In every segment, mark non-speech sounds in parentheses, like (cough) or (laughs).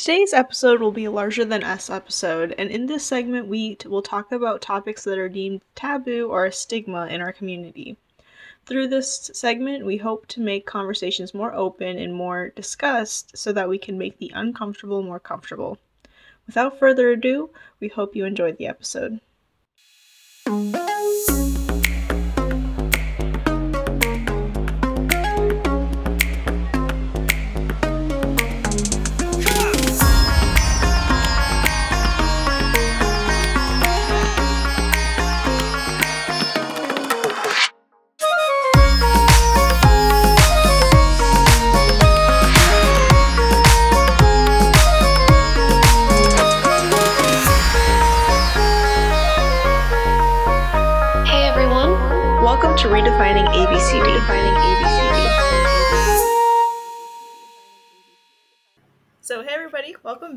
Today's episode will be a larger than us episode, and in this segment, we t- will talk about topics that are deemed taboo or a stigma in our community. Through this segment, we hope to make conversations more open and more discussed so that we can make the uncomfortable more comfortable. Without further ado, we hope you enjoyed the episode.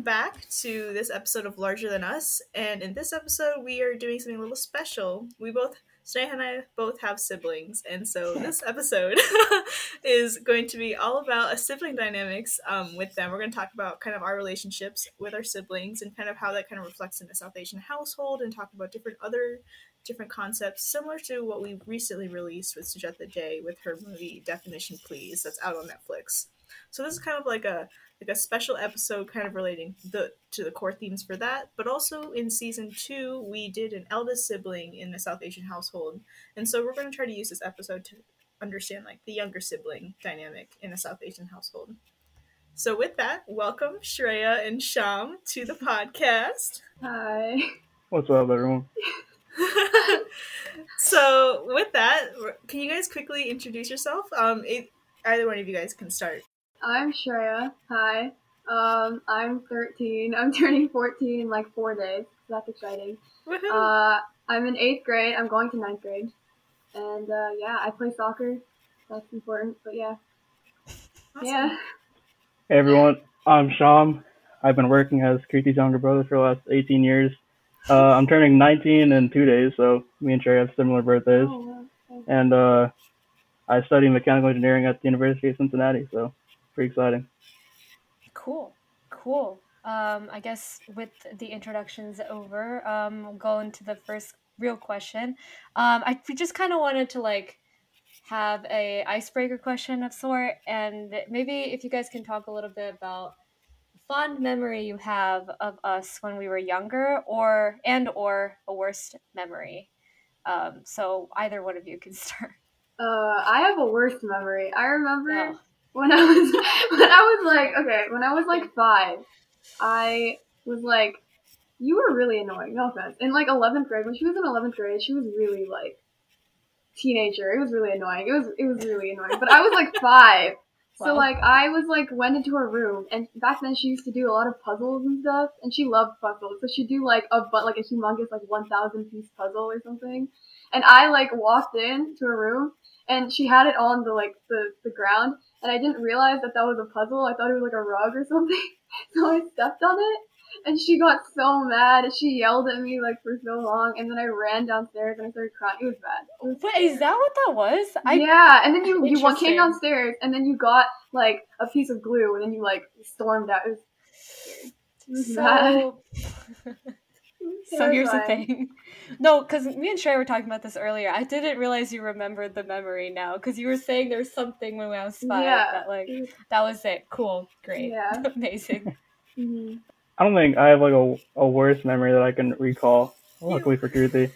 Back to this episode of Larger Than Us. And in this episode, we are doing something a little special. We both, Sneha and I, both have siblings. And so, (laughs) this episode (laughs) is going to be all about a sibling dynamics um, with them. We're going to talk about kind of our relationships with our siblings and kind of how that kind of reflects in a South Asian household and talk about different other different concepts similar to what we recently released with Sujata Day with her movie Definition Please that's out on Netflix. So this is kind of like a like a special episode kind of relating the to the core themes for that, but also in season 2 we did an eldest sibling in a South Asian household. And so we're going to try to use this episode to understand like the younger sibling dynamic in a South Asian household. So with that, welcome Shreya and Sham to the podcast. Hi. What's up, everyone? (laughs) so with that can you guys quickly introduce yourself um it, either one of you guys can start I'm Shreya. Hi. Um, I'm 13. I'm turning 14 in like four days. So that's exciting. Woohoo. Uh, I'm in eighth grade. I'm going to ninth grade. And uh, yeah, I play soccer. That's important. But yeah. Awesome. Yeah. Hey, everyone. I'm Sham. I've been working as Kirti's younger brother for the last 18 years. Uh, I'm turning 19 in two days, so me and Shrey have similar birthdays. Oh, wow. Okay. And uh, I study mechanical engineering at the University of Cincinnati, so pretty exciting. Cool. Cool. Um, I guess with the introductions over, um, we'll go into the first real question. Um, I we just kind of wanted to like have a icebreaker question of sort, and maybe if you guys can talk a little bit about fond memory you have of us when we were younger, or and or a worst memory. Um, so either one of you can (laughs) start. Uh, I have a worst memory. I remember Oh. When I was (laughs) when I was like okay, when I was like five, I was like, you were really annoying. No offense. In like eleventh grade, when she was in eleventh grade, she was really like teenager. It was really annoying. It was it was really annoying. But I was like five. (laughs) So Wow. like I was like went into her room and back then she used to do a lot of puzzles and stuff and she loved puzzles. So she'd do like a but like a humongous like one thousand piece puzzle or something. And I like walked in to her room and she had it on the like the, the ground and I didn't realize that that was a puzzle. I thought it was like a rug or something. (laughs) So I stepped on it and she got so mad. She yelled at me like for so long and then I ran downstairs and I started crying. It was bad. It was Wait, is that what that was? I yeah, and then you you came downstairs, and then you got like a piece of glue, and then you like stormed out. It was, it was bad. so. (laughs) So here's the thing. (laughs) No, because me and Shrey were talking about this earlier. I didn't realize you remembered the memory now because you were saying there's something when I was five Yeah. that like that was it. Cool, great, Yeah. (laughs) amazing. Mhm. I don't think I have like a, a worse memory that I can recall, luckily for Kirti.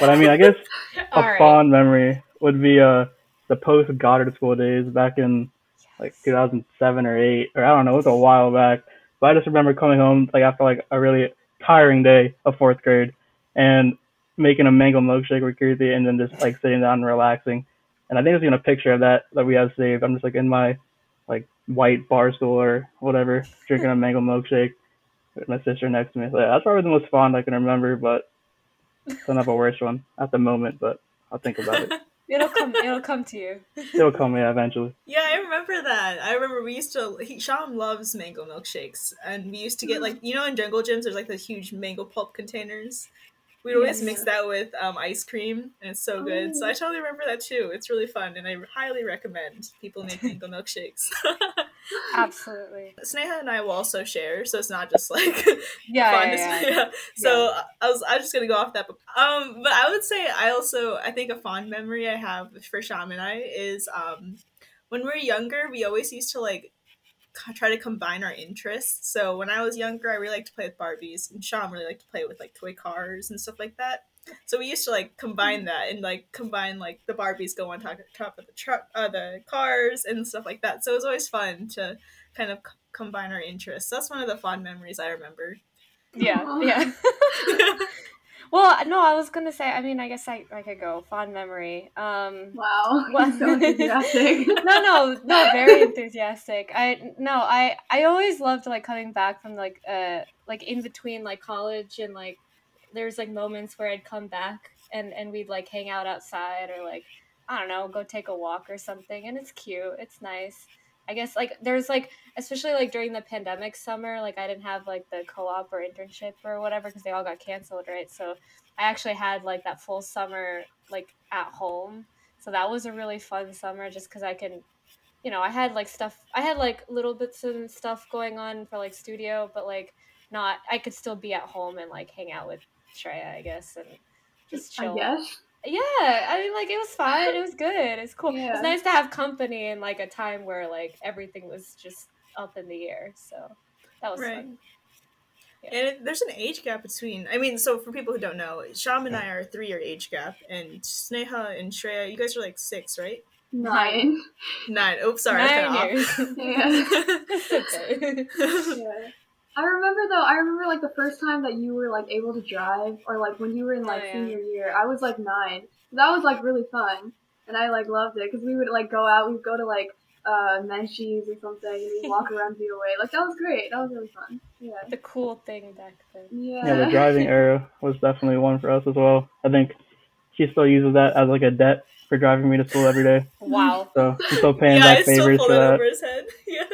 But I mean, I guess (laughs) a All right. fond memory would be uh, the post Goddard school days back in like 2007 or 8 or I don't know, it was a while back. But I just remember coming home like after like a really tiring day of fourth grade and making a mango milkshake with Kirti and then just like sitting down and relaxing. And I think there's even a picture of that that we have saved. I'm just like in my like white bar stool or whatever, drinking a (laughs) mango milkshake with my sister next to me. So yeah, that's probably the most fond I can remember, but don't have a worse one at the moment, but I'll think about it. (laughs) It'll come. It'll come to you. It'll come yeah, eventually. Yeah, I remember that. I remember we used to. He, Sham loves mango milkshakes, and we used to get mm. like you know in jungle gyms there's like those huge mango pulp containers. We'd always Yes. mix that with um, ice cream, and it's so good. So I totally remember that too. It's really fun, and I highly recommend people make mango milkshakes. (laughs) Absolutely. Sneha and I will also share, so it's not just like (laughs) Yeah, fun. yeah, yeah. yeah. So I was I was just gonna go off that. but, Um, but I would say I also I think a fond memory I have for Sham and I is um when we are younger we always used to like try to combine our interests. So when I was younger, I really liked to play with Barbies, and Sham really liked to play with like toy cars and stuff like that. So we used to like combine that and like combine like the Barbies go on top, top of the truck, uh, the cars and stuff like that. So it was always fun to kind of c- combine our interests. That's one of the fond memories I remember. Yeah, Aw. yeah. (laughs) (laughs) well, no, I was gonna say. I mean, I guess I, I could go fond memory. Um, Wow. (laughs) What? so enthusiastic. (laughs) no, no, no, very enthusiastic. I no, I I always loved like coming back from like uh like in between like college and like there's like moments where I'd come back and and we'd like hang out outside or like I don't know, go take a walk or something and it's cute. It's nice. I guess like there's like especially like during the pandemic summer, like I didn't have like the co-op or internship or whatever because they all got canceled, right? So I actually had like that full summer like at home. So that was a really fun summer just because I can, you know, I had like stuff, I had like little bits and stuff going on for like studio, but like not, I could still be at home and like hang out with Shreya, I guess, and just I chill. guess. Yeah, I mean, like it was fine. It was good. It's cool. Yeah. It's nice to have company in like a time where like everything was just up in the air. So that was Right. fun. Yeah. And it, there's an age gap between. I mean, so for people who don't know, Sham and I are a three year age gap, and Sneha and Shreya, you guys are like six, right? Nine. Nine. Oops, sorry. Nine cut years. (laughs) Yeah. (laughs) It's okay. off. (laughs) yeah. I remember though. I remember like the first time that you were like able to drive, or like when you were in like Oh, yeah. senior year. I was like nine. That was like really fun, and I like loved it because we would like go out. We'd go to like uh Menchie's or something, and we'd walk around the VOA. Like that was great. That was really fun. Yeah. the cool thing back then. Yeah. Yeah, the driving (laughs) era was definitely one for us as well. I think she still uses that as like a debt for driving me to school every day. Wow. So I'm still paying yeah, I back favors pull for that that. over his head. (laughs) Yeah.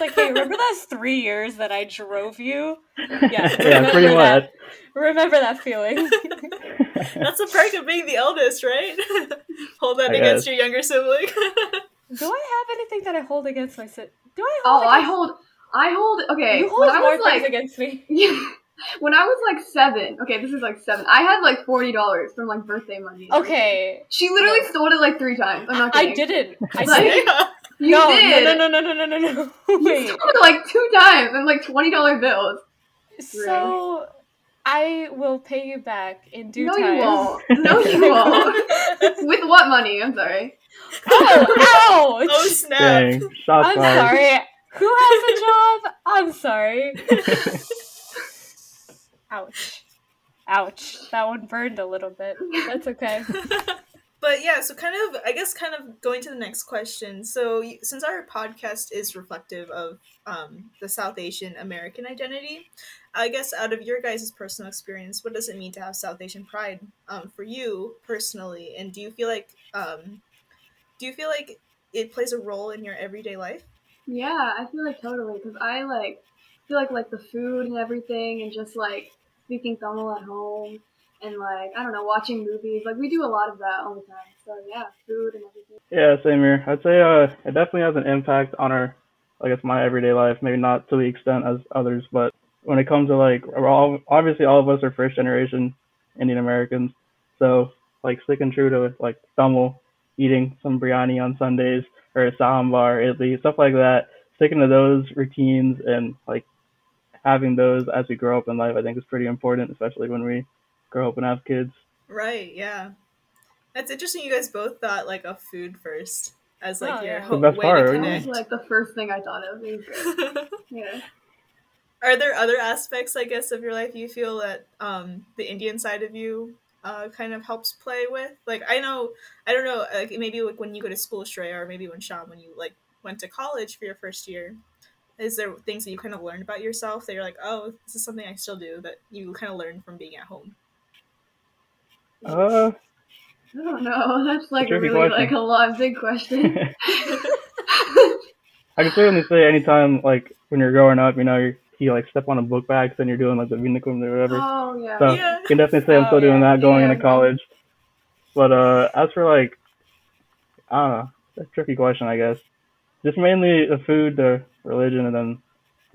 It's like, hey, remember those three years that I drove you? (laughs) Yeah, yeah, pretty remember much. that. Remember that feeling? (laughs) That's the perk of being the eldest, right? (laughs) Hold that I against guess. your younger sibling. Do I have anything that I hold against my sit? Do I Oh, hold? I hold. I hold. Okay. You when hold I more was things like, against me. Yeah. When I was like seven, okay, this is like seven. I had like forty dollars from like birthday money. Okay, She literally Yeah. stole it like three times. I'm not Kidding. I didn't. I Like- did. yeah. You no, did. no, no, no, no, no, no, no, no. You (laughs) Wait. stole it like two times and like twenty dollar bills. So I will pay you back in due no, time. you won't. (laughs) No, you won't. (laughs) With what money? I'm sorry. oh, ouch! Oh snap! Dang, shots I'm fired. sorry. Who has a job? I'm sorry. Ouch. Ouch. That one burned a little bit. That's okay. But yeah, so kind of, I guess, kind of going to the next question. So, since our podcast is reflective of um, the South Asian American identity, I guess out of your guys' personal experience, what does it mean to have South Asian pride um, for you personally? And do you feel like, um, do you feel like it plays a role in your everyday life? Yeah, I feel like totally because I like feel like like the food and everything, and just like speaking Tamil at home, and like I don't know, watching movies. Like we do a lot of that all the time. So yeah, food and everything. Yeah, same here. I'd say uh, it definitely has an impact on our, I guess, my everyday life. Maybe not to the extent as others, but when it comes to like, we're all obviously all of us are first generation Indian Americans, so like sticking true to like Tamil, eating some biryani on Sundays or a sambar, idli, stuff like that. Sticking to those routines and like having those as we grow up in life, I think is pretty important, especially when we grow up and have kids. Right. Yeah. That's interesting. You guys both thought like of food first as like Oh, your yeah. ho- The best way part, to right? That connect. was like the first thing I thought of. It was great. (laughs) Yeah. Are there other aspects, I guess, of your life you feel that um, the Indian side of you uh, kind of helps play with? Like, I know, I don't know, like maybe like when you go to school, Shreya, or maybe when Sham, when you like went to college for your first year, is there things that you kind of learned about yourself that you're like, oh, this is something I still do that you kind of learned from being at home? Uh, I don't know. That's like Tricky really question. like a lot big question. (laughs) (laughs) I can certainly say anytime, like when you're growing up, you know, you you like step on a book bag, then you're doing like the Vinakum or whatever. oh yeah. So Yeah. you can definitely say I'm Oh, still doing yeah. that going Yeah. into college. But uh, as for like, I don't know, it's a tricky question, I guess. just mainly the food, the religion, and then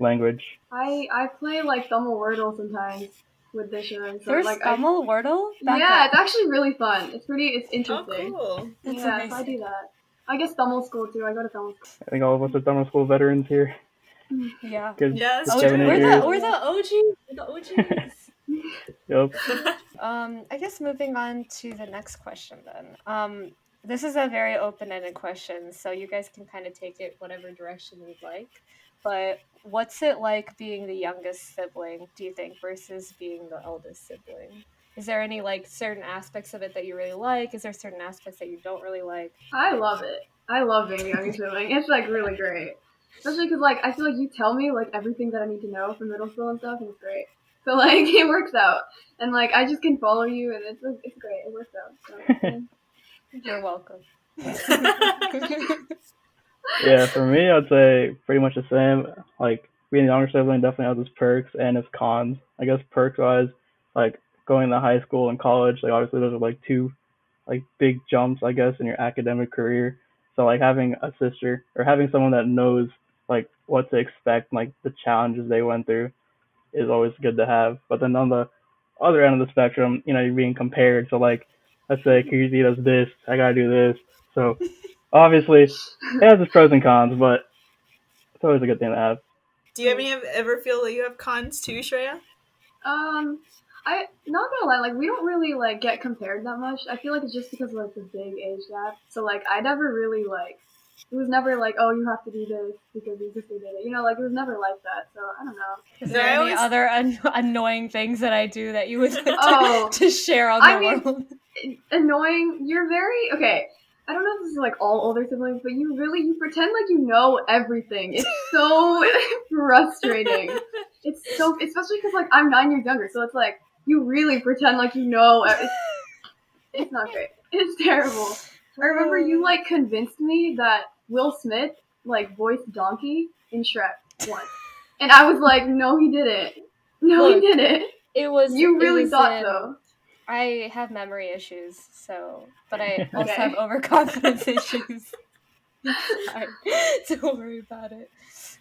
language. I I play like Tamil Wordle sometimes with Disha, and so There's like I, Tamil Wordle? Back yeah, up. it's actually really fun. It's pretty. It's interesting. Oh, interesting. cool. That's yeah, so I do that. I guess Tamil school too. I go to Tamil school. I think all of us are summer school veterans here. Yeah. (laughs) Yes. good Oh, seven, eight we're years. the we're the OGs. We're the OGs. Yep. Um, I guess moving on to the next question then. Um, this is a very open-ended question, so you guys can kind of take it whatever direction you'd like. But what's it like being the youngest sibling, do you think, versus being the eldest sibling? Is there any like certain aspects of it that you really like? Is there certain aspects that you don't really like? I love it. I love being the youngest sibling. It's like really great, especially because like I feel like you tell me like everything that I need to know from middle school and stuff, and it's great. So (laughs) like it works out, and like I just can follow you, and it's it's great. It works out. So. (laughs) You're welcome. (laughs) Yeah, for me, I'd say pretty much the same. Like being the younger sibling definitely has its perks and its cons. I guess perks wise, like going to high school and college, like obviously those are like two like big jumps, I guess, in your academic career. So like having a sister or having someone that knows like what to expect, like the challenges they went through, is always good to have. But then on the other end of the spectrum, you know, you're being compared. So like, let's say Kirti does this, I gotta do this. So obviously, it has its pros and cons, but it's always a good thing to have. Do you have any ever feel that you have cons too, Shreya? Um, I not gonna lie, like we don't really like get compared that much. I feel like it's just because of like the big age gap. So like I never really like it was never like oh you have to do this because your sister did it. You know, like it was never like that. So I don't know. Is there I any always- other un- annoying things that I do that you would (laughs) like to, Oh. to share on the I mean- world? Annoying. You're very okay. I don't know if this is like all older siblings, but you really you pretend like you know everything. It's so (laughs) frustrating. It's so especially because like I'm nine years younger, so it's like you really pretend like you know. It's, it's not great. It's terrible. I remember you like convinced me that Will Smith like voiced Donkey in Shrek once, and I was like, no, he didn't. No, Look, he didn't. It was. You really was thought in- so. I have memory issues, so but I (laughs) also Okay. have overconfidence (laughs) issues. (laughs) Don't worry about it.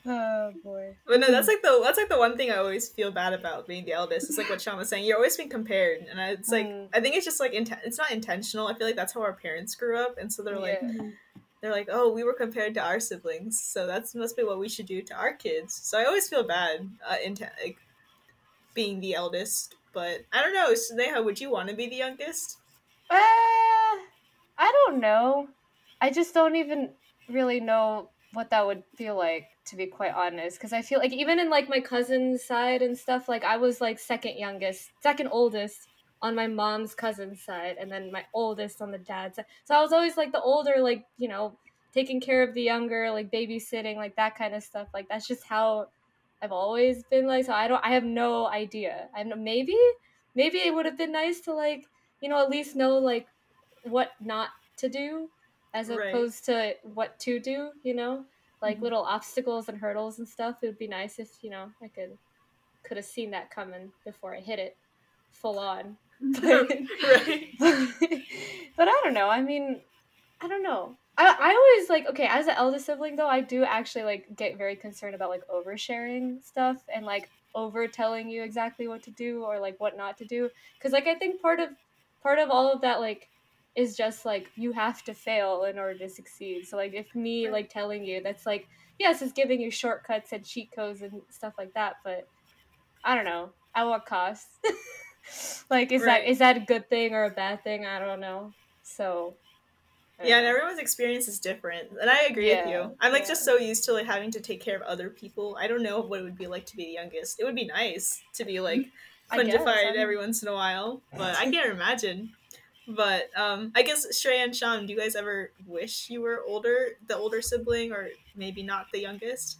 Oh boy. But no, that's like the that's like the one thing I always feel bad about being the eldest. It's like what Sham was saying. You're always being compared, and I, it's like Mm. I think it's just like inten- it's not intentional. I feel like that's how our parents grew up, and so they're like they're like, oh, we were compared to our siblings, so that's must be what we should do to our kids. So I always feel bad, uh, inten- like being the eldest. But I don't know, Sneha, would you want to be the youngest? Uh, I don't know. I just don't even really know what that would feel like to be quite honest because i feel like even in like my cousin's side and stuff like i was like second youngest second oldest on my mom's cousin's side and then my oldest on the dad's side so i was always like the older like you know taking care of the younger like babysitting like that kind of stuff like that's just how i've always been like so i don't i have no idea i know maybe maybe it would have been nice to like you know at least know like what not to do as Right. opposed to what to do you know like Mhm. little obstacles and hurdles and stuff it would be nice if you know i could could have seen that coming before i hit it full on (laughs) (laughs) but, right. (laughs) but i don't know i mean i don't know I, I always like okay as an eldest sibling though i do actually like get very concerned about like oversharing stuff and like over telling you exactly what to do or like what not to do. Because like i think part of part of all of that like is just like you have to fail in order to succeed. So like if me like telling you that's like yes it's giving you shortcuts and cheat codes and stuff like that but i don't know at what cost? (laughs) Like is Right. that is that a good thing or a bad thing? I don't know. So Yeah, and everyone's experience is different, and I agree with you. I'm like yeah. just so used to like having to take care of other people. I don't know what it would be like to be the youngest. It would be nice to be like I guess, fungified every once in a while, but I can't imagine. But um, I guess Shreya and Sham, do you guys ever wish you were older, the older sibling, or maybe not the youngest?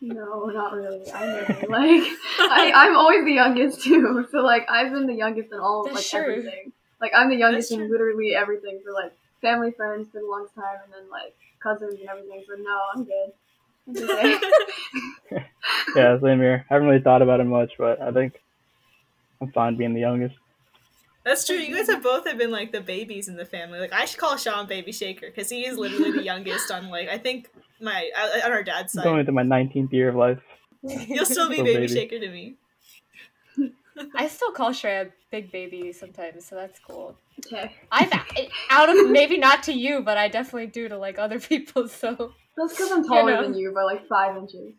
No, not really. I never (laughs) like I, I'm always the youngest too. (laughs) So like I've been the youngest in all That's like true. everything. Like I'm the youngest in literally everything for like family friends for the longest time and then like cousins and everything. So no, I'm good. It's (laughs) okay. (laughs) Yeah, same here. I haven't really thought about it much, but I think I'm fine being the youngest. That's true. You guys have both have been like the babies in the family. Like I should call Sham Baby Shaker because he is literally the (laughs) youngest on like I think my uh, on our dad's I'm going side. into my 19th year of life. You'll still be Still Baby baby. Shaker to me. I still call Shreya Big Baby sometimes, so that's cool. Okay. I've out of maybe not to you, but I definitely do to like other (laughs) people. So That's because I'm taller know. than you by like five inches.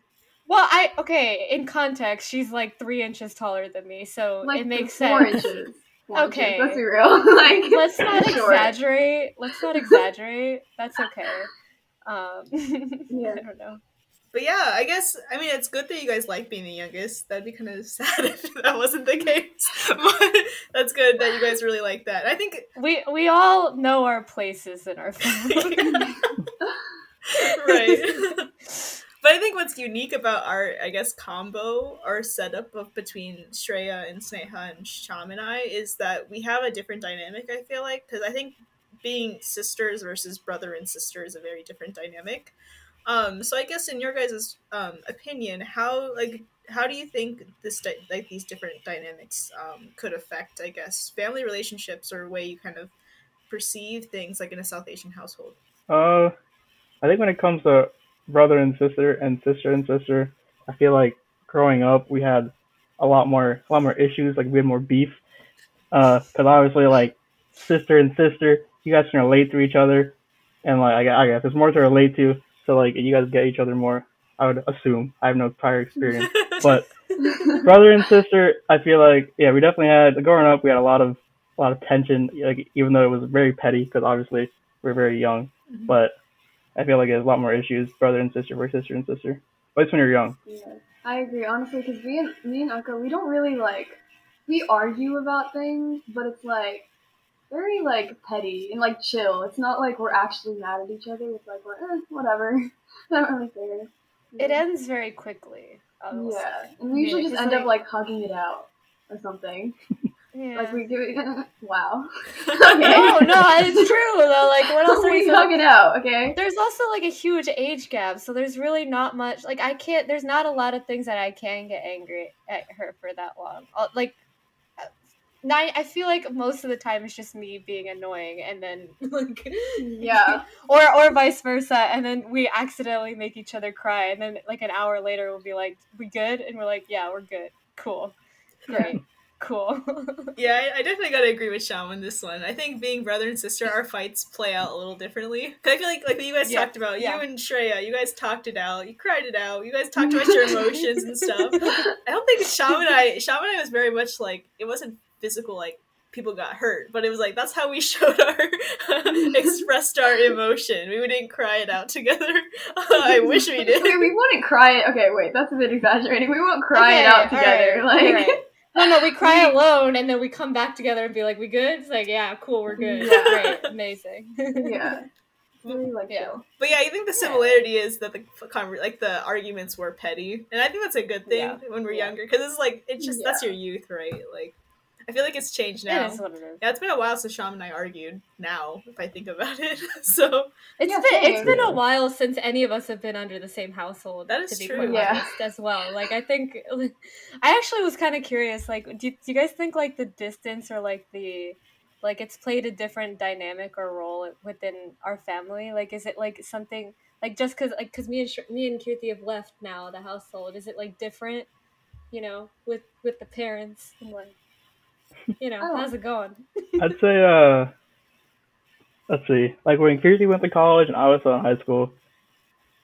well, I okay. In context, she's like three inches taller than me, so Like it makes four sense. inches. (laughs) Four Okay. Inches. Let's be real. (laughs) like Let's not short. exaggerate. Let's not exaggerate. That's okay. Um, Yeah. I don't know. But yeah, I guess I mean it's good that you guys like being the youngest. That'd be kind of (laughs) sad if that wasn't the case. (laughs) But that's good that you guys really like that. I think We we all know our places in our family. (laughs) right. but I think what's unique about our, I guess, combo, our setup of between Shreya and Sneha and Sham and I is that we have a different dynamic. I feel like because I think being sisters versus brother and sister is a very different dynamic. Um, so I guess in your guys' um, opinion, how like how do you think this di- like these different dynamics um, could affect, I guess, family relationships or way you kind of perceive things like in a South Asian household? Uh, I think when it comes to brother and sister and sister and sister, I feel like growing up we had a lot more a lot more issues. Like we had more beef. Uh, because obviously like sister and sister, you guys can relate to each other, and like I, I guess there's more to relate to. So like you guys get each other more. I would assume. I have no prior experience, (laughs) but brother and sister, I feel like yeah, we definitely had growing up. We had a lot of a lot of tension. Like even though it was very petty, because obviously we're very young, Mhm. but I feel like there's a lot more issues brother and sister versus sister and sister. At least when you're young. Yeah, I agree honestly because me and me and Uncle we don't really like we argue about things, but it's like very like petty and like chill. It's not like we're actually mad at each other. It's like we're eh, whatever. (laughs) not really fair. It ends very quickly. Yeah, and we usually Yeah, just end up like hugging it out or something. (laughs) Yeah. Like we do. It. (laughs) Wow. no, no, it's true though. Like, what else are we you hug it out, okay? There's also like a huge age gap, so there's really not much. Like, I can't. There's not a lot of things that I can get angry at her for that long. Like, nine. I feel like most of the time it's just me being annoying, and then (laughs) like, Yeah. or or vice versa, and then we accidentally make each other cry, and then like an hour later we'll be like, "We good?" And we're like, "Yeah, we're good. Cool, great, (laughs) cool." (laughs) Yeah, I, I definitely gotta agree with Sham on this one. I think being brother and sister, our fights play out a little differently. I feel like like what you guys Yeah, talked about, yeah. you and Shreya, you guys talked it out, you cried it out, you guys talked about your emotions and stuff. I don't think Sham and I, Sham and I was very much like it wasn't physical, like people got hurt, but it was like that's how we (laughs) showed our (laughs) expressed our emotion. We didn't cry it out together. (laughs) I wish we did. Okay, we wouldn't cry it. Okay, wait, that's a bit exaggerating. We won't cry it out together. alright, like, alright. No, no, we cry alone, and then we come back together and be like, "We good?" It's like, "Yeah, cool, we're good, Yeah. great, amazing." yeah. Really like Yeah. chill. But yeah, I think the Yeah. similarity is that the like the arguments were petty, and I think that's a good thing Yeah. when we're Yeah. younger because it's like it's just that's your youth, right? Like I feel like it's changed now. is what it is. Yeah, it's been a while since Sham and I argued. Now, if I think about it, (laughs) so It's Yeah, been it's same. been a while since any of us have been under the same household. That is to be true. quite Yeah. honest, as well. Like I think, (laughs) I actually was kind of curious. Like, do, do you guys think like the distance or like the like it's played a different dynamic or role within our family? Like, is it like something like just because like because me and Sh- me and Kirti have left now the household? Is it like different? You know, with with the parents and like, (laughs) you know, Oh. how's it going? (laughs) I'd say uh let's see. Like when Kirti went to college and I was still in high school,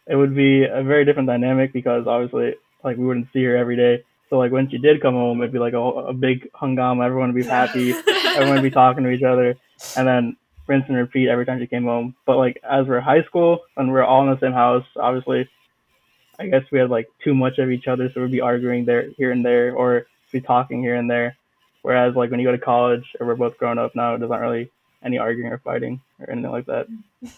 it would be a very different dynamic because obviously like we wouldn't see her every day. So like when she did come home it'd be like a, a big hungama, everyone would be happy, (laughs) everyone would be talking to each other and then rinse and repeat every time she came home. But like as we're high school and we're all in the same house, obviously I guess we had like too much of each other, so we'd be arguing there here and there or be talking here and there. Whereas like when you go to college or we're both grown up now, there's not really any arguing or fighting or anything like that. (laughs)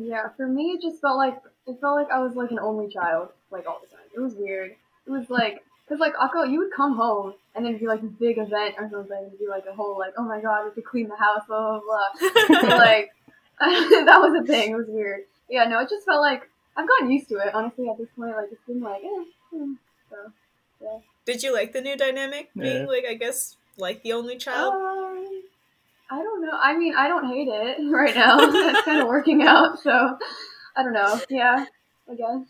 Yeah, for me, it just felt like it felt like I was like an only child, like all the time. It was weird. It was like, cause like Akka, you would come home and then it'd be like this big event or something. It'd be like a whole like, oh my god, we have to clean the house, blah blah blah. (laughs) And, like (laughs) that was a thing. It was weird. Yeah, no, it just felt like I've gotten used to it. Honestly, at this point, like it's been like, eh. hmm. So did you like the new dynamic being yeah. like I guess like the only child? Um, I don't know. I mean, I don't hate it (laughs) right now. It's kind of working out, so I don't know. Yeah, I guess.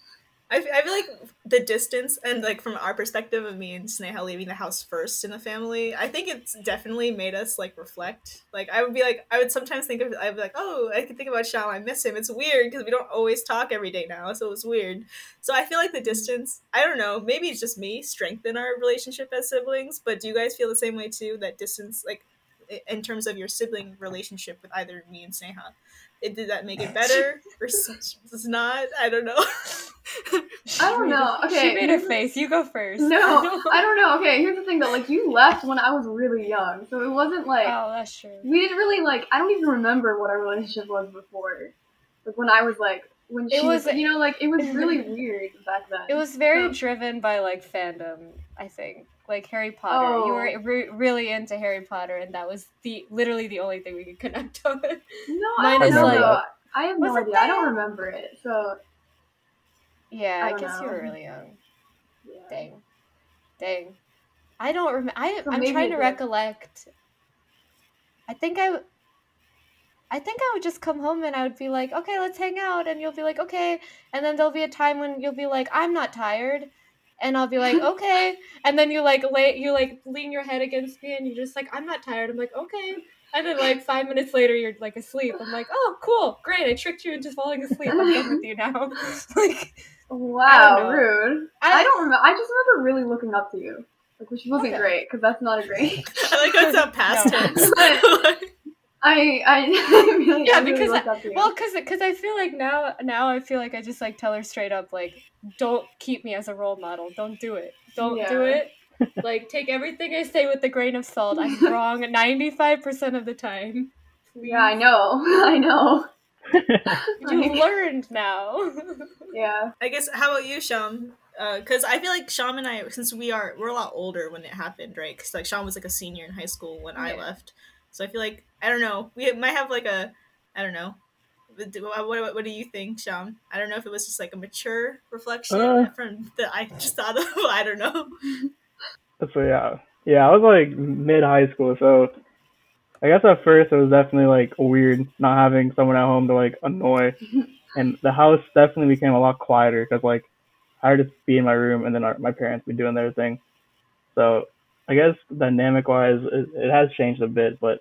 I, feel like the distance and like from our perspective of me and Sneha leaving the house first in the family, I think it's definitely made us like reflect. Like I would be like I would sometimes think of I'd be like, oh, I can think about Sham. I miss him. It's weird because we don't always talk every day now, so it's weird. So I feel like the distance. I don't know. Maybe it's just me strengthen our relationship as siblings. But do you guys feel the same way too? That distance, like in terms of your sibling relationship with either me and Sneha, it, did that make it (laughs) better or s- it's not? I don't know. (laughs) I don't know. Okay, She made her face. You go first. No, (laughs) I don't know. Okay, here's the thing though. Like you left when I was really young, so it wasn't like Oh, that's true. we didn't really like. I don't even remember what our relationship was before. Like when I was like when It she was, was- you know, like it was really weird back then. It was very So- driven by like fandom, I think. Like Harry Potter. You were Oh. re- really into Harry Potter, and that was the literally the only thing we could connect (laughs) on. No, Mine I is don't know. like- I have no idea. I don't remember it. So yeah, I I, guess you know. were really young. yeah. Dang, dang. I don't remember. I So I'm trying to did. recollect. I think I. I think I would just come home and I would be like, okay, let's hang out, and you'll be like, okay, and then there'll be a time when you'll be like, I'm not tired, and I'll be like, (laughs) okay, and then you like lay, you like lean your head against me, and you're just like, I'm not tired. I'm like, okay, and then like five minutes later, you're like asleep. I'm like, oh, cool, great, I tricked you into falling asleep. I'm done with you now. (laughs) like, Wow, know. rude. I, don't remember. I just remember really looking up to you, like which wasn't Okay. great because that's not a great. (laughs) I like how it's a past No. tense. I I (laughs) really Yeah, I really because looked up. Well, cause, cause I feel like now, now I feel like I just like tell her straight up, like, don't keep me as a role model. Don't do it. Don't do it. (laughs) Like, take everything I say with a grain of salt. I'm (laughs) wrong ninety five percent of the time. yeah, I know. I know. You learned now. Yeah. I guess. How about you, Sham? Uh, because I feel like Sham and I, since we are, we're a lot older when it happened, right? Because like Sham was like a senior in high school when I left, so I feel like I don't know. We might have like a, I don't know. What, what, what do you think, Sham? I don't know if it was just like a mature reflection Uh. from that I just thought of. (laughs) I don't know. (laughs) So yeah, yeah, I was like mid high school, so I guess at first it was definitely like weird not having someone at home to like annoy, (laughs) and the house definitely became a lot quieter because like I would just be in my room and then our, my parents would be doing their thing. So I guess dynamic wise, it, it has changed a bit, but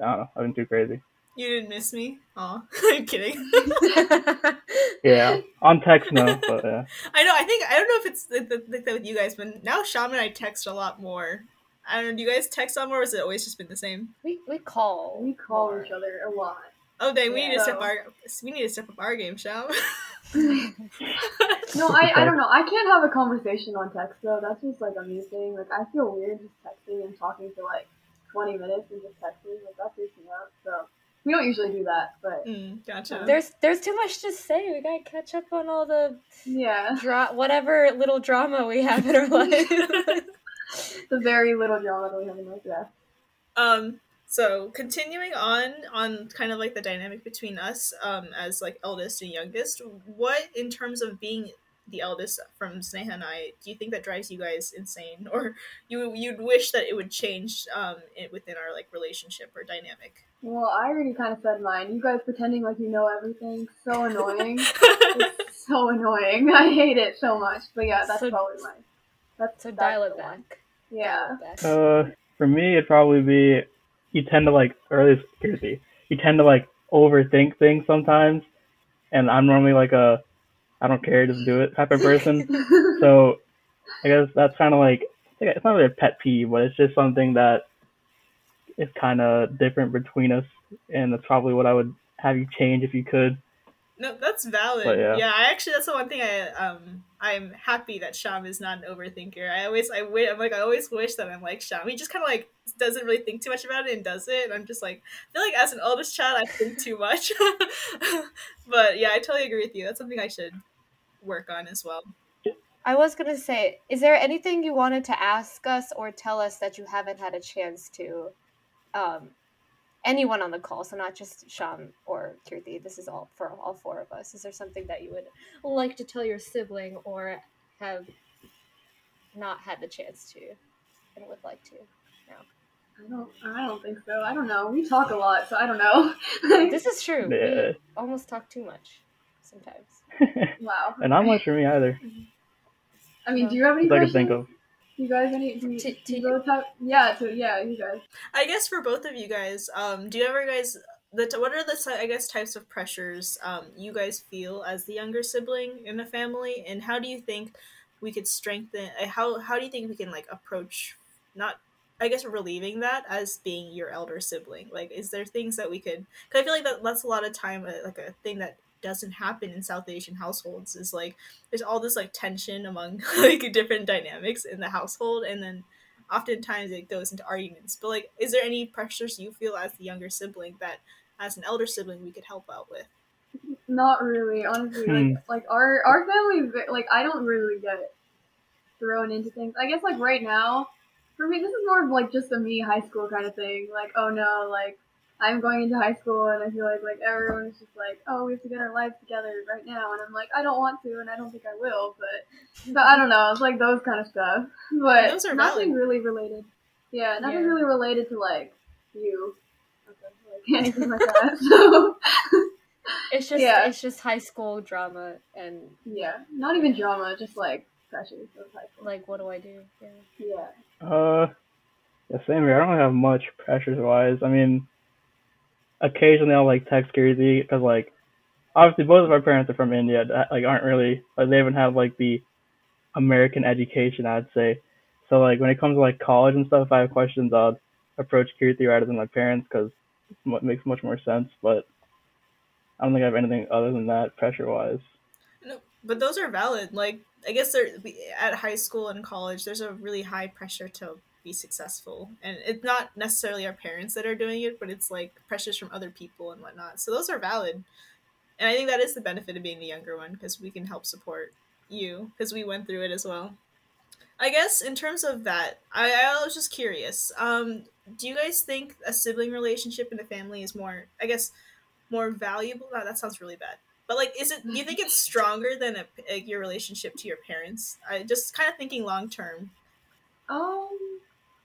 I don't know, nothing too crazy. You didn't miss me? Oh, (laughs) I'm kidding. (laughs) Yeah, on text no, but yeah. (laughs) I know. I think I don't know if it's like, the- like that with you guys, but now Sham and I text a lot more. I don't know. Do you guys text on more, or has it always just been the same? we we call. We call more. each other a lot. Oh, dang! We need to step Yeah. our we need to step up our game, Sham. No, I, I don't know. I can't have a conversation on text though. That's just like a me thing. Like I feel weird just texting and talking for like 20 minutes and just texting. Like that freaks me out. So we don't usually do that, but mm, gotcha. There's there's too much to say. We gotta catch up on all the yeah, dra- whatever little drama we have in our (laughs) life. (laughs) the very little drama that we have in our life. Yeah. um. So continuing on on kind of like the dynamic between us, um, as like eldest and youngest, what in terms of being the eldest from Sneha and I, do you think that drives you guys insane, (laughs) or you you'd wish that it would change um it, within our like relationship or dynamic? Well, I already kind of said mine. You guys pretending like you know everything. So (laughs) annoying. (laughs) it's so annoying. I hate it so much. But yeah, that's So- probably mine. That's so that's dial it the one. back. Yeah. Dial it back. Uh, for me, it'd probably be you tend to like, or at least seriously, you tend to like overthink things sometimes, and I'm normally like a, I don't care, just do it type of person. (laughs) so, I guess that's kind of like, it's not really a pet peeve, but it's just something that is kind of different between us, and that's probably what I would have you change if you could. No, that's valid. But, yeah. yeah. I actually that's the one thing I um I'm happy that Sham is not an overthinker. I always I wi- I'm like I always wish that I'm like Sham. He just kind of like doesn't really think too much about it and does it. And I'm just like I feel like as an oldest child I think too much. (laughs) but yeah, I totally agree with you. That's something I should work on as well. I was gonna say, is there anything you wanted to ask us or tell us that you haven't had a chance to? Um, anyone on the call, so not just Sham or Kirti. This is all for all four of us. Is there something that you would like to tell your sibling or have not had the chance to and would like to? No. I don't. I don't think so. I don't know. We talk a lot, so I don't know. (laughs) This is true. Yeah. We almost talk too much sometimes. Wow. (laughs) and not much for me either. I mean, do you have any That I questions? can think of. You guys any? Do you, To- do to you both have? Yeah. To yeah, you guys. I guess for both of you guys, um, do you ever guys the what are the I guess types of pressures um you guys feel as the younger sibling in a family, and how do you think we could strengthen? uh, How how do you think we can like approach not I guess relieving that as being your elder sibling? Like, is there things that we could? Because I feel like that that's a lot of time uh, like a thing that doesn't happen in South Asian households is like there's all this like tension among (laughs) like different dynamics in the household, and then oftentimes it goes into arguments. But like, is there any pressures you feel as the younger sibling that, as an elder sibling, we could help out with? Not really, honestly. Hmm. Like, like our our family, like I don't really get thrown into things. I guess like right now, for me, this is more of like just a me high school kind of thing. Like, oh no, like I'm going into high school, and I feel like like everyone is just like, oh, we have to get our lives together right now, and I'm like, I don't want to, and I don't think I will, but, but I don't know. It's like those kind of stuff, but Those are nothing valid. really related. Yeah, nothing Yeah. really related to like you. Okay, like anything (laughs) like that. So. (laughs) It's just Yeah. it's just high school drama and Yeah, not even drama, just like pressures of high school. like what do I do? Yeah. Yeah. Uh, yeah, same here. I don't have much pressures wise. I mean, occasionally I'll like text Kirti because like obviously both of our parents are from India. Like aren't really like they haven't had like the American education I'd say. So like when it comes to like college and stuff, if I have questions, I'll approach Kirti rather than my parents because it makes much more sense. But I don't think I have anything other than that pressure wise. No, but those are valid. Like, I guess there we- at high school and college, there's a really high pressure to be successful, and it's not necessarily our parents that are doing it, but it's like pressures from other people and whatnot. So those are valid, and I think that is the benefit of being the younger one because we can help support you because we went through it as well. I guess in terms of that, I, I was just curious. Um, do you guys think a sibling relationship in a family is more, I guess, more valuable? That, that sounds really bad. But like, is it? Do you think it's stronger than a, a, your relationship to your parents? I just kind of thinking long term. Um,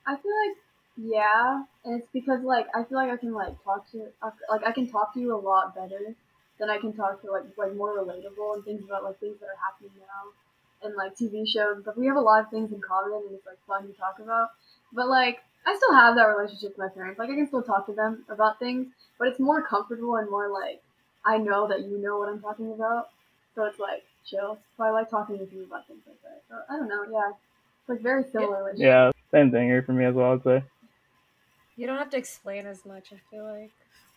I feel like yeah, and it's because like I feel like I can like talk to like I can talk to you a lot better than I can talk to like like more relatable and things about like things that are happening now and like TV shows and stuff. We have a lot of things in common and it's like fun to talk about. But like I still have that relationship with my parents. Like I can still talk to them about things, but it's more comfortable and more like I know that you know what I'm talking about. So it's like chill. So I like talking with you about things like that. So I don't know, yeah. It's like very similar relationship. Yeah, same thing here for me as well. I'd say. You don't have to explain as much, I feel like.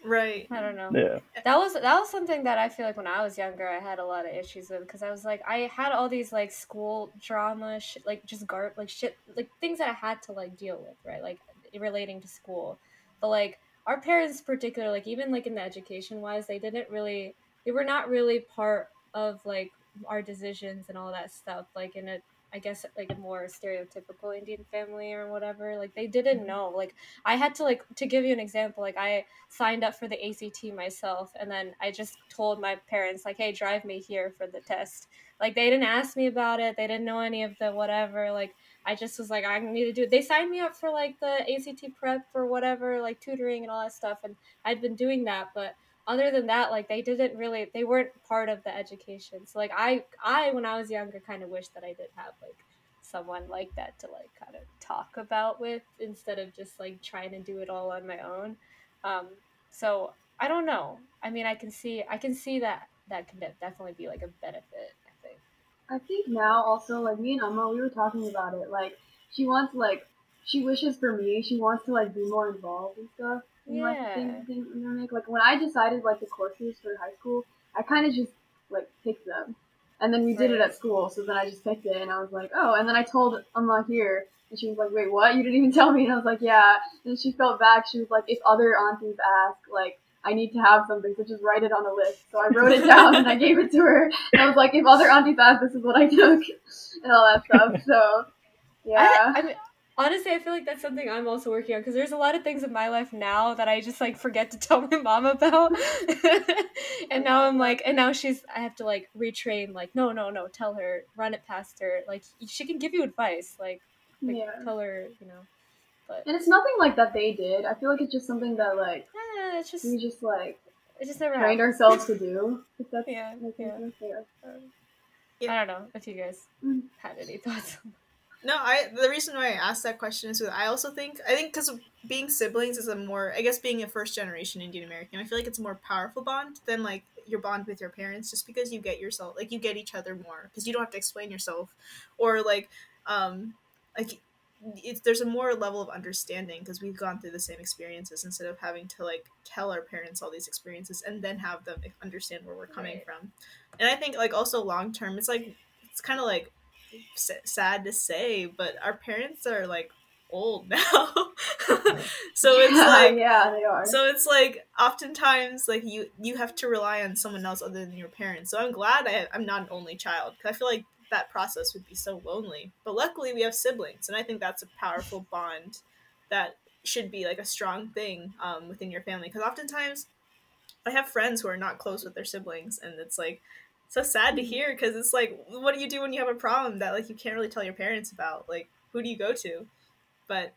Right. I don't know. Yeah. That was that was something that I feel like when I was younger I had a lot of issues with because I was like I had all these like school drama shit like just gar like shit like things that I had to like deal with right like relating to school but like our parents particular like even like in the education wise they didn't really they were not really part of like our decisions and all that stuff like in a I guess like a more stereotypical Indian family or whatever like they didn't mm-hmm. know like I had to like to give you an example like I signed up for the ACT myself and then I just told my parents like hey drive me here for the test. Like they didn't ask me about it they didn't know any of the whatever like I just was like I need to do it they signed me up for like the ACT prep or whatever like tutoring and all that stuff and I'd been doing that but other than that like they didn't really they weren't part of the education so like I I when I was younger kind of wished that I did have like someone like that to like kind of talk about with instead of just like trying to do it all on my own um, so I don't know. I mean, I can see, I can see that that can de- definitely be like a benefit. I think. I think now also like me and Amma, we were talking about it. Like she wants like she wishes for me. She wants to like be more involved and stuff. And, like Yeah. things, you know, like like when I decided like the courses for high school, I kind of just like picked them, and then we did it at school. So then I just picked it, and I was like, oh. And then I told Amma here, and she was like, wait, what? You didn't even (laughs) tell me. And I was like, yeah. And she felt bad. She was like, if other aunties ask, like. I need to have something, so just write it on a list. So I wrote it down and I gave it to her. And (laughs) I was like, if other aunties ask, this is what I took, (laughs) and all that stuff. So, yeah. I, I mean, honestly, I feel like that's something I'm also working on because there's a lot of things in my life now that I just like forget to (laughs) tell my mom about, (laughs) and now I'm like, and now she's, I have to like retrain, like, no, no, no, tell her, run it past her, like she can give you advice, like, like Yeah. tell her, you know. But And it's nothing like that they did. I feel like it's just something that like eh, it's just we just like it just never trained happened. ourselves to (laughs) do. If that's Yeah, yeah. Yeah. Yeah. I don't know if you guys Mm. had any thoughts. No, I the reason why I asked that question is because I also think I think because being siblings is a more I guess being a first generation Indian American I feel like it's a more powerful bond than like your bond with your parents just because you get yourself like you get each other more because you don't have to explain yourself or like um like it's there's a more level of understanding because we've gone through the same experiences instead of having to like tell our parents all these experiences and then have them understand where we're coming Right. from and I think like also long term it's like it's kind of like sad to say, but our parents are like old (laughs) now. so it's yeah, like (laughs) yeah, they are. so it's like oftentimes like you you have to rely on someone else other than your parents. So I'm glad I, I'm not an only child because I feel like that process would be so lonely. But luckily we have siblings, and I think that's a powerful bond that should be like a strong thing um, within your family. Because oftentimes I have friends who are not close with their siblings, and it's like so sad to hear because it's like what do you do when you have a problem that like you can't really tell your parents about? Like who do you go to? But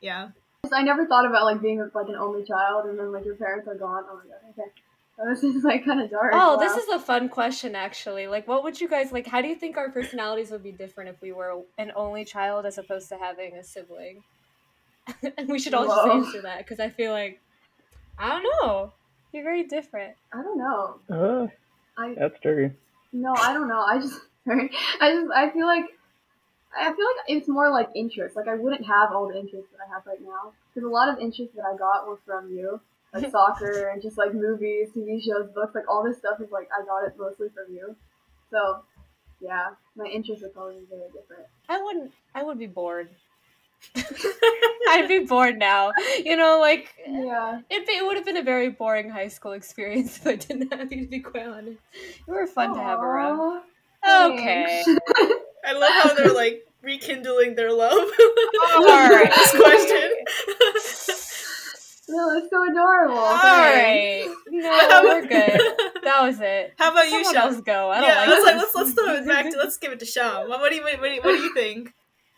yeah. I never thought about like being like an only child and then like your parents are gone. Oh my god. Okay. So this is like kind of dark. Oh, this is a fun question actually. Like what would you guys like how do you think our personalities would be different if we were an only child as opposed to having a sibling? (laughs) and we should all just answer that because I feel like I don't know. You're very different. I don't know. Uh, I that's tricky. no, I don't know. I just (laughs) I just I feel like I feel like it's more like interest. Like I wouldn't have all the interests that I have right now because a lot of interests that I got were from you, like (laughs) soccer and just like movies, TV shows, books. Like all this stuff is like I got it mostly from you. So yeah, my interests are probably very different. I wouldn't I would be bored. (laughs) I'd be bored now. You know, like Yeah. it, it would have been a very boring high school experience (laughs) if I didn't have you to be quite honest. You were fun to have around. Okay. (laughs) I love how they're like rekindling their love. Alright. this question. no, it's so adorable. All Thanks. right. No, we're good. That was it. How about you, Someone Sham? else go. I don't yeah, like let's like let's let's throw it back to let's give it to Sham. What, what do you what do you, what do you think?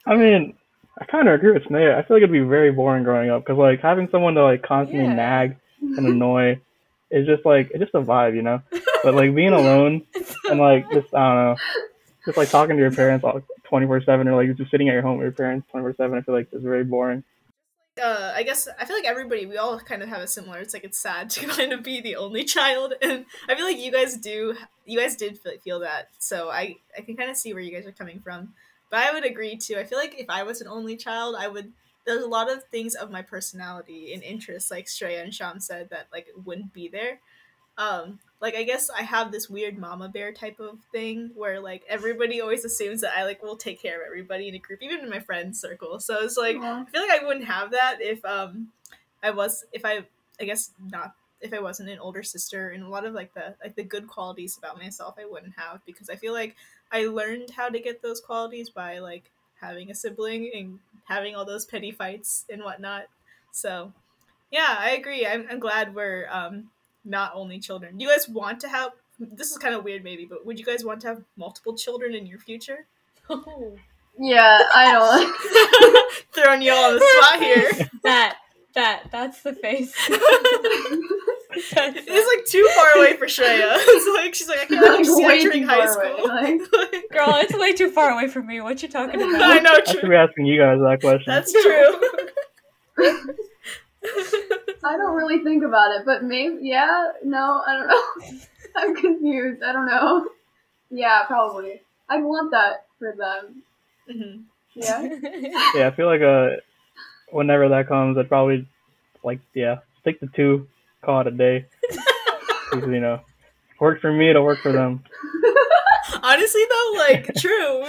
I mean, I kind of agree with Sneha. I feel like it'd be very boring growing up because like having someone to like constantly Yeah. nag (laughs) and annoy is just like it's just a vibe, you know. But like being (laughs) alone and like just I don't know, just like talking to your parents all twenty four seven or like just sitting at your home with your parents twenty four seven. I feel like it's very boring. Uh, I guess I feel like everybody we all kind of have a similar. It's like it's sad to (laughs) kind of be the only child, and I feel like you guys do. You guys did feel, feel that, so I I can kind of see where you guys are coming from. But I would agree too. I feel like if I was an only child, I would. There's a lot of things of my personality and interests, like Shreya and Sham said, that like wouldn't be there. Um, like I guess I have this weird mama bear type of thing where like everybody always assumes that I like will take care of everybody in a group, even in my friends circle. So it's like Aw. I feel like I wouldn't have that if um I was if I I guess not if I wasn't an older sister and a lot of like the like the good qualities about myself I wouldn't have because I feel like I learned how to get those qualities by like having a sibling and having all those petty fights and whatnot. So yeah, I agree. I'm, I'm glad we're um not only children. Do you guys want to have this is kind of weird maybe, but would you guys want to have multiple children in your future? Oh, (laughs) Yeah, I don't. (laughs) Throwing you all on the spot here. (laughs) that that that's the face. That's It's like too far away for Shreya. (laughs) It's like she's like I can't believe she's Way entering too high far away, school. like- (laughs) Girl, it's way too far away from me. What you talking (laughs) about? I know, I should be asking you guys that question. That's true. I don't really think about it, but maybe, yeah, no, I don't know. I'm confused. I don't know. Yeah, probably. I'd want that for them. Mhm. Yeah. yeah, I feel like uh, whenever that comes, I'd probably like yeah stick to two, call it a day. (laughs) 'Cause, you know, worked for me, it'll work for them. (laughs) Honestly, though, like (laughs) true.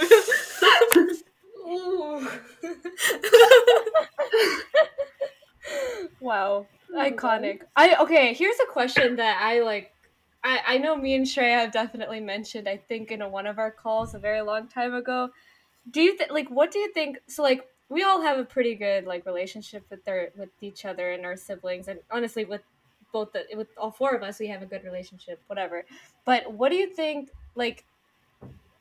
Wow, oh, iconic. I okay. Here's a question that I like. I I know me and Shreya have definitely mentioned. I think in a, one of our calls a very long time ago. Do you think like what do you think? So like we all have a pretty good like relationship with their with each other and our siblings, and honestly with both the with all four of us we have a good relationship. Whatever. But what do you think? Like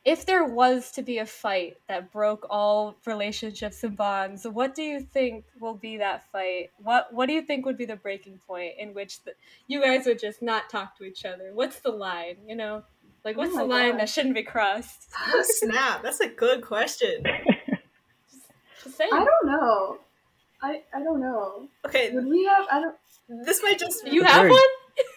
if there was to be a fight that broke all relationships and bonds, what do you think will be that fight? What What do you think would be the breaking point in which the, you guys would just not talk to each other? What's the line? You know, like what's Oh the line God. that shouldn't be crossed? (laughs) Oh, snap. That's a good question. (laughs) Just saying. I don't know. I I don't know. Okay, Would we have? I don't. This might just You have one?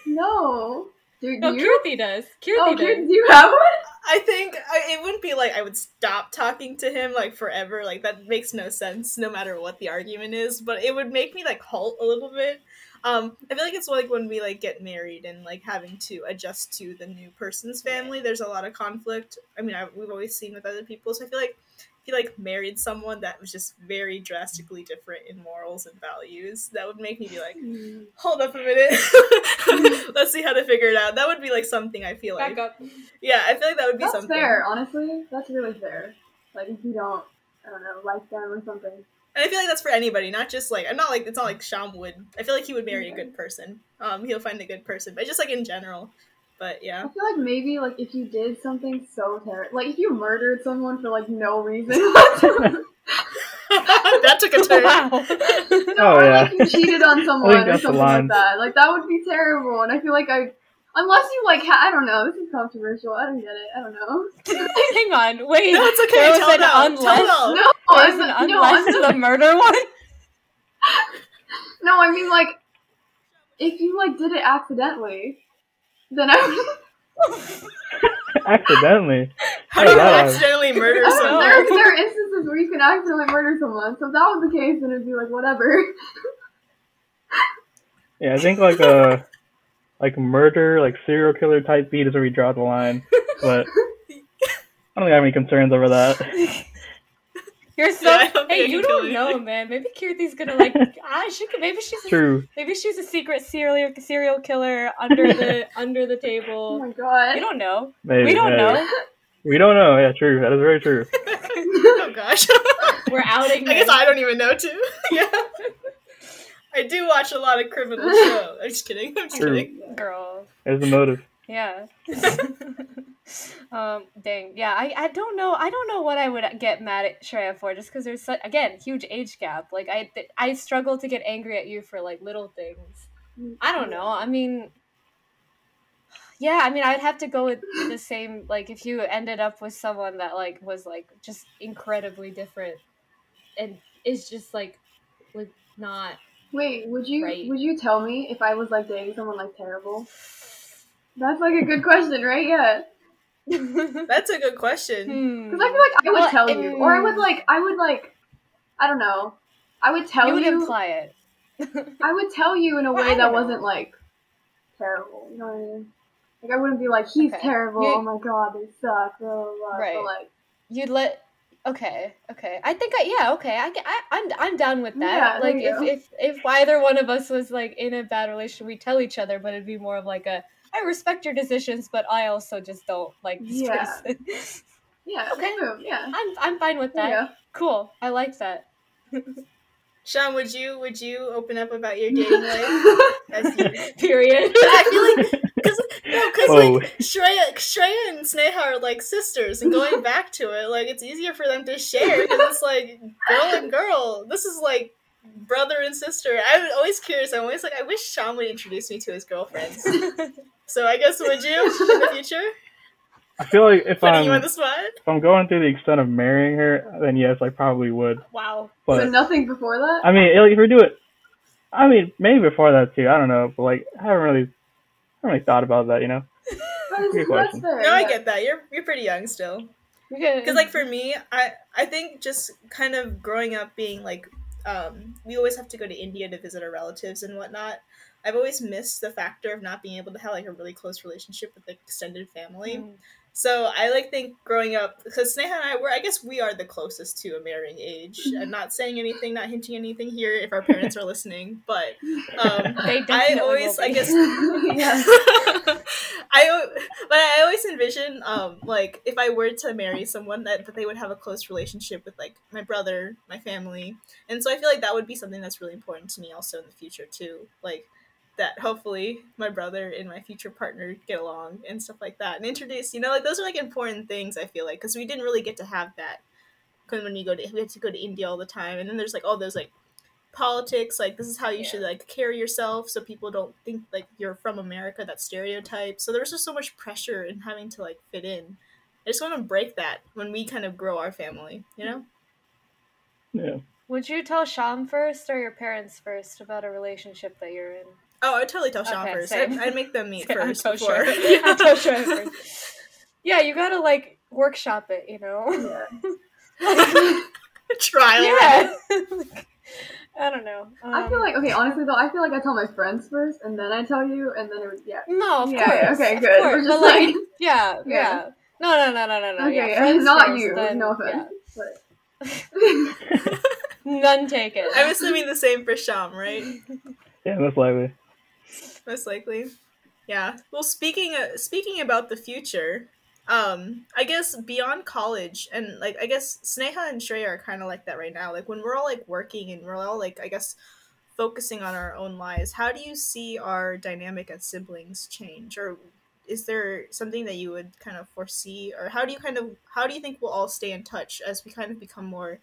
No. Do No, you? Kirti does. Kirti Oh, does. do you have one? I think I, it wouldn't be like I would stop talking to him like forever. Like that makes no sense, no matter what the argument is. But it would make me like halt a little bit. Um, I feel like it's like when we like get married and like having to adjust to the new person's family. There's a lot of conflict. I mean, I, we've always seen with other people. So I feel like if you like married someone that was just very drastically different in morals and values, that would make me be like, (laughs) hold up a minute, (laughs) let's see how to figure it out. That would be like something I feel like. Back up. Yeah, I feel like that would be something. That's something. fair, honestly. That's really fair. Like if you don't, I don't know, like them or something. And I feel like that's for anybody, not just like I'm not like it's not like Sham would. I feel like he would marry a good person. Um, he'll find a good person, but just like in general. But yeah. I feel like maybe like if you did something so terrible, like if you murdered someone for like no reason. (laughs) (laughs) that took a turn. Wow. (laughs) No, Oh, or yeah. like you cheated on someone or something like that. Like that would be terrible. And I feel like I, unless you like, ha- I don't know. This is controversial. I don't get it. I don't know. Hang on. Wait. No, it's okay. There was Tell an it unless. No, There's I'm- an no, unless I'm the murder one. no. I mean like, if you like did it accidentally, then I. (laughs) Accidentally. How do you wow. accidentally (laughs) murder I don't know, someone? there, there are instances where you can accidentally murder someone. So if that was the case, then it'd be like whatever. (laughs) Yeah, I think like a like murder, like serial killer type beat is where we draw the line. But I don't have any concerns over that. You're so. Yeah, I don't think hey, you don't know, anything. man. Maybe Kirti's gonna like. (laughs) ah, she could. Maybe she's. A, maybe she's a secret serial serial killer under the (laughs) under the table. oh my god. We don't know. Maybe. we don't maybe. know. (laughs) We don't know. Yeah, true. That is very true. oh gosh. We're outing. I guess. I don't even know too. yeah. I do watch a lot of criminal shows. I'm just kidding. I'm just True. kidding. girl. There's the motive. Yeah. (laughs) um. Dang. Yeah. I. I don't know. I don't know what I would get mad at Shreya for, just because there's such again huge age gap. Like I. I struggle to get angry at you for like little things. I don't know. I mean. Yeah, I mean, I'd have to go with the same. Like, if you ended up with someone that like was like just incredibly different, and is just like, like not Wait, would you Right. would you tell me if I was like dating someone like terrible? That's like a good question, right? Yeah. (laughs) That's a good question. Hmm. Because I feel like I would Well, tell you, or I would mm. like, I would like, I don't know, I would tell you you, would imply it. (laughs) I would tell you in a way that know. wasn't like terrible. You know what I mean? Like I wouldn't be like, he's Okay. terrible. You- Oh my god, they suck. Blah, blah, blah. Right. But like, You'd let. Okay, okay. I think I yeah. Okay, I, I I'm I'm down with that. Yeah, like if, if if either one of us was like in a bad relationship, we tell each other, but it'd be more of like a I respect your decisions, but I also just don't like this Yeah. person. (laughs) yeah, Okay. move, yeah. I'm I'm fine with that. Yeah. Cool. I like that. Sham, would you would you open up about your dating (laughs) life? As you, (laughs) Period. I feel like because no, because Whoa. like oh. Shreya, Shreya and Sneha are like sisters, and going back to it, like it's easier for them to share because it's like girl and girl. This is like brother and sister. I'm always curious. I'm always like, I wish Sham would introduce me to his girlfriends. (laughs) So I guess would you in the future? I feel like if Putting I'm you on the spot. if I'm going through the extent of marrying her, then yes, I probably would. wow. so But nothing before that. I mean, like, if we do it, I mean, maybe before that too. I don't know, but like, I haven't really, I haven't really thought about that. You know? (laughs) Good question. fair. No, I get that. You're you're pretty young still. Because because like for me i i think just kind of growing up being like um we always have to go to india to visit our relatives and whatnot i've always missed the factor of not being able to have like a really close relationship with like extended family Mm. So i like think growing up because sneha and i were i guess we are the closest to a marrying age i'm not saying anything not hinting anything here if our parents are listening but um (laughs) i always i guess. (laughs) (laughs) I but I always envision um like if I were to marry someone that, that they would have a close relationship with like my brother, my family. And so I feel like that would be something that's really important to me also in the future too. Like that hopefully my brother and my future partner get along and stuff like that and introduce you know like those are like important things i feel like because we didn't really get to have that because when you go to we had to go to india all the time and then there's like all those like politics like this is how you Yeah. should like carry yourself so people don't think like you're from america that stereotype so there's just so much pressure in having to like fit in i just want to break that when we kind of grow our family you know Yeah. Would you tell Sham first or your parents first about a relationship that you're in? Oh i'd totally tell sham Okay, first. I'd, I'd make them (laughs) meet I'd first tell before Sham. I'd tell first. Yeah, you gotta like workshop it, you know? Yeah. (laughs) trial yeah. (laughs) I don't know. I feel Um, like okay, honestly though, I feel like I tell my friends first, and then I tell you, and then it was yeah. no, of Yeah, course. okay, good. course, We're just but, like, like- yeah, Yeah. yeah. No, no, no, no, no, no. Okay, yeah, yeah, friends not first, you. then- no offense. But None taken. i'm assuming the same for sham right Yeah, most likely. Most likely. Yeah. Well speaking uh, speaking about the future um i guess beyond college and like i guess sneha and shreya are kind of like that right now. Like when we're all like working and we're all like i guess focusing on our own lives how do you see our dynamic as siblings change? Or is there something that you would kind of foresee? Or how do you kind of how do you think we'll all stay in touch as we kind of become more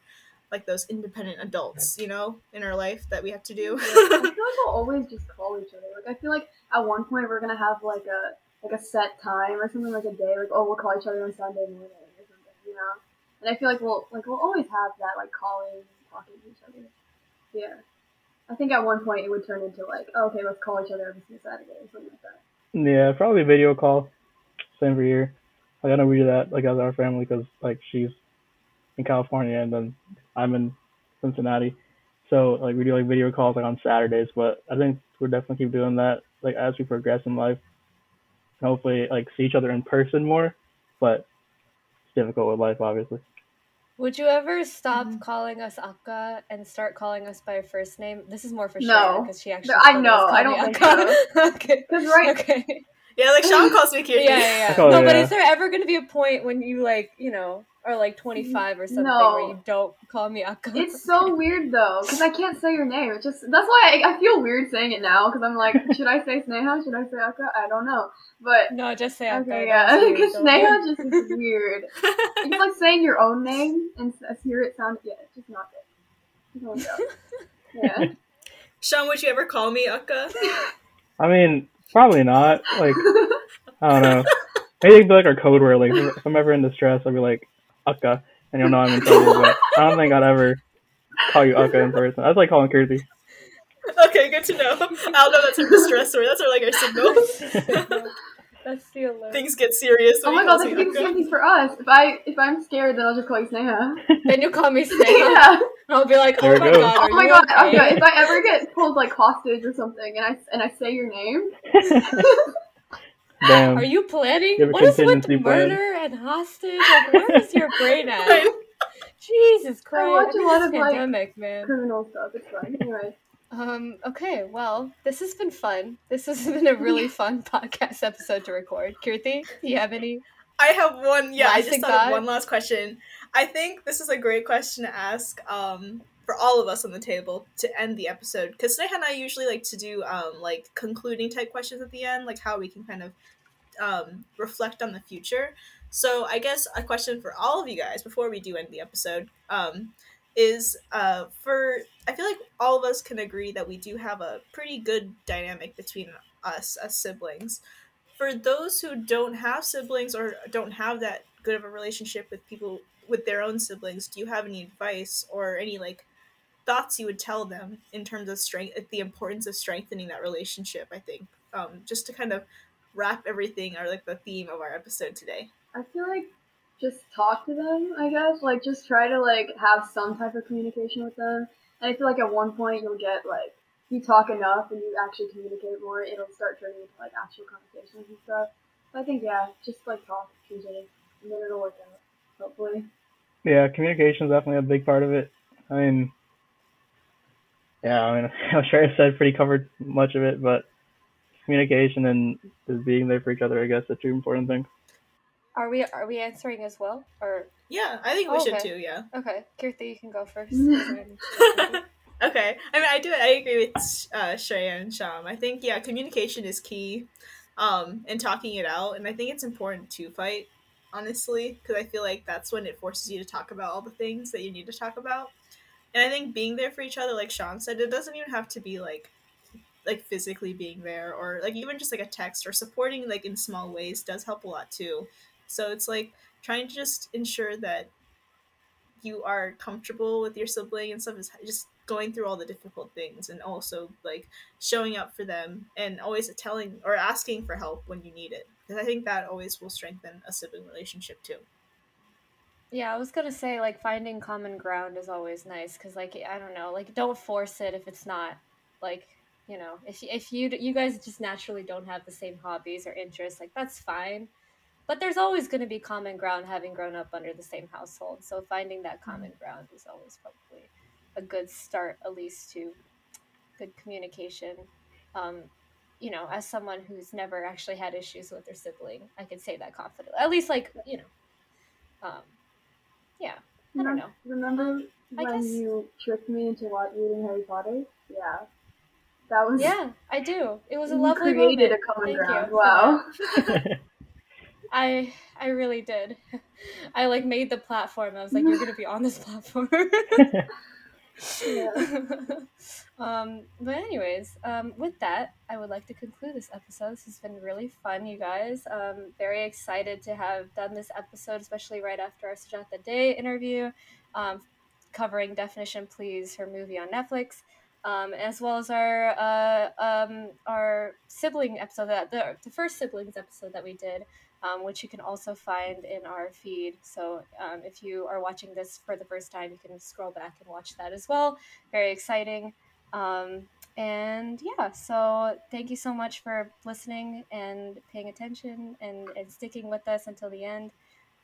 like those independent adults you know in our life that we have to do (laughs) I feel like we'll always just call each other. Like I feel like at one point we're gonna have like a like a set time or something like a day. Like oh we'll call each other on Sunday morning or something, you know. And I feel like we'll like we'll always have that like calling, talking to each other. Yeah. I think at one point it would turn into like oh, okay let's call each other every single Saturday or something like that. Yeah, probably video call. Same for here. Like I know we do that like as our family because like she's in California and then I'm in Cincinnati, so like we do like video calls like on Saturdays. But I think we'll definitely keep doing that like as we progress in life. And hopefully like see each other in person more, but it's difficult with life obviously. Would you ever stop Mhm. calling us Akka and start calling us by our first name? This is more for No. Shreya because she actually. I told know, us, I call don't me think Akka. (laughs) okay. Because right Okay. yeah like sham calls me (laughs) Kirti. Yeah, yeah, yeah. Oh, no, but yeah. is there ever going to be a point when you like, you know, are like 25 or something No. where you don't call me Akka? (laughs) It's so weird though, because I can't say your name. It's just that's why I, I feel weird saying it now. Because I'm like, (laughs) should I say Sneha? Should I say Akka? I don't know. But No, just say Akka. okay, yeah, because (laughs) so- Sneha just is weird. It's like saying your own name and s- uh, hear it sound. Yeah, it's just not good. Just won't go. Yeah. Sham, would you ever call me Akka? I mean, probably not. Like I don't know. Maybe it'd be like our code word. Like if I'm ever in distress, I'll be like Akka, and you'll know I'm in trouble. But I don't think I'd ever call you Akka in person. That's like calling Kirti. Okay, good to know. I'll know that's a distress story. That's our like our signal. (laughs) That's the alert. Things get serious. oh my god, calls that's me the Akka. same thing for us. If I if I'm scared, then I'll just call you Sneha. (laughs) Then you call me (laughs) Sneha. yeah. I'll be like, There oh it my goes. god, Oh my you god. okay? Okay. If I ever get pulled like hostage or something, and I and I say your name, Damn. Are you planning? You What is with contingency plan? murder and hostage? Like, where is your brain (laughs) at? Jesus Christ! I watch a think lot it's of, like, pandemic, man. criminal stuff. It's fine. Anyway. Um. Okay. Well, this has been fun. This has been a really (laughs) fun podcast episode to record. Kirti, do you have any? I have one. Yeah, I just thing thought of one last question. I think this is a great question to ask um, for all of us on the table to end the episode because Sneha and I usually like to do um, like concluding type questions at the end, like how we can kind of um, reflect on the future. So I guess a question for all of you guys before we do end the episode um, is uh, for I feel like all of us can agree that we do have a pretty good dynamic between us as siblings for those who don't have siblings or don't have that good of a relationship with people with their own siblings do you have any advice or any like thoughts you would tell them in terms of strength the importance of strengthening that relationship i think um, just to kind of wrap everything or like the theme of our episode today I feel like just talk to them, I guess. Like just try to like have some type of communication with them. And I feel like at one point you'll get like you talk enough and you actually communicate more, it'll start turning into like actual conversations and stuff. But I think yeah, just like talk to each other and then it'll work out. Hopefully. Yeah, communication is definitely a big part of it. I mean, yeah, I mean, I'm sure I said pretty covered much of it, but communication and just being there for each other, I guess, are two important things. Are we are we answering as well? Or yeah i think we should Okay. too yeah okay, Kirti, you can go first. (laughs) (laughs) Okay, I mean, I do. I agree with uh, Shreya and Sham. I think yeah, communication is key, um, and talking it out. And I think it's important to fight, honestly, because I feel like that's when it forces you to talk about all the things that you need to talk about. And I think being there for each other, like Sham said, it doesn't even have to be like, like physically being there, or like even just like a text or supporting like in small ways does help a lot too. So it's like trying to just ensure that you are comfortable with your sibling and stuff is just going through all the difficult things and also like showing up for them and always telling or asking for help when you need it because i think that always will strengthen a sibling relationship too Yeah, I was gonna say like finding common ground is always nice because like I don't know, like don't force it if it's not like you know if if you you guys just naturally don't have the same hobbies or interests, like that's fine. But there's always going to be common ground having grown up under the same household. So finding that common ground is always probably a good start, at least to good communication. Um, you know, as someone who's never actually had issues with their sibling, I can say that confidently. At least, like you know, um, yeah. I don't hmm. know. Remember I when guess- you tricked me into reading Harry Potter? Yeah. That was Yeah, I do. It was a lovely created moment. a common Thank ground. you Wow. (laughs) (laughs) I I really did. (laughs) I like made the platform. I was like, you're gonna be on this platform. Um, but anyways, um, with that, I would like to conclude this episode. This has been really fun, you guys. Um, very excited to have done this episode, especially right after our Sujata Day interview, um, covering Definition Please, her movie on Netflix. Um, as well as our uh, um, our sibling episode that the, the first siblings episode that we did um, which you can also find in our feed. So if you are watching this for the first time, you can scroll back and watch that as well. Very exciting. Um, and yeah, so thank you so much for listening and paying attention and, and sticking with us until the end.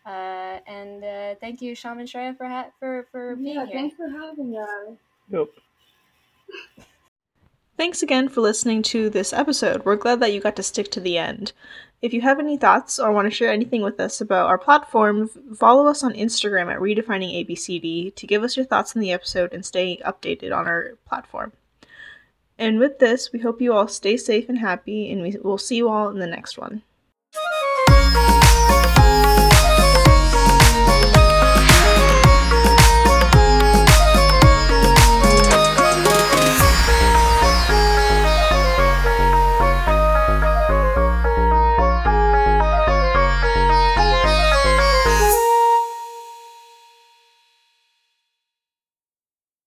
Uh, and uh, thank you, Sham and Shreya, for ha- for for being Yeah, here. thanks for having us. Yep. Thanks again for listening to this episode. We're glad that you got to stick to the end. If you have any thoughts or want to share anything with us about our platform, follow us on Instagram at Redefining ABCD to give us your thoughts on the episode and stay updated on our platform. And with this, we hope you all stay safe and happy, and we will see you all in the next one.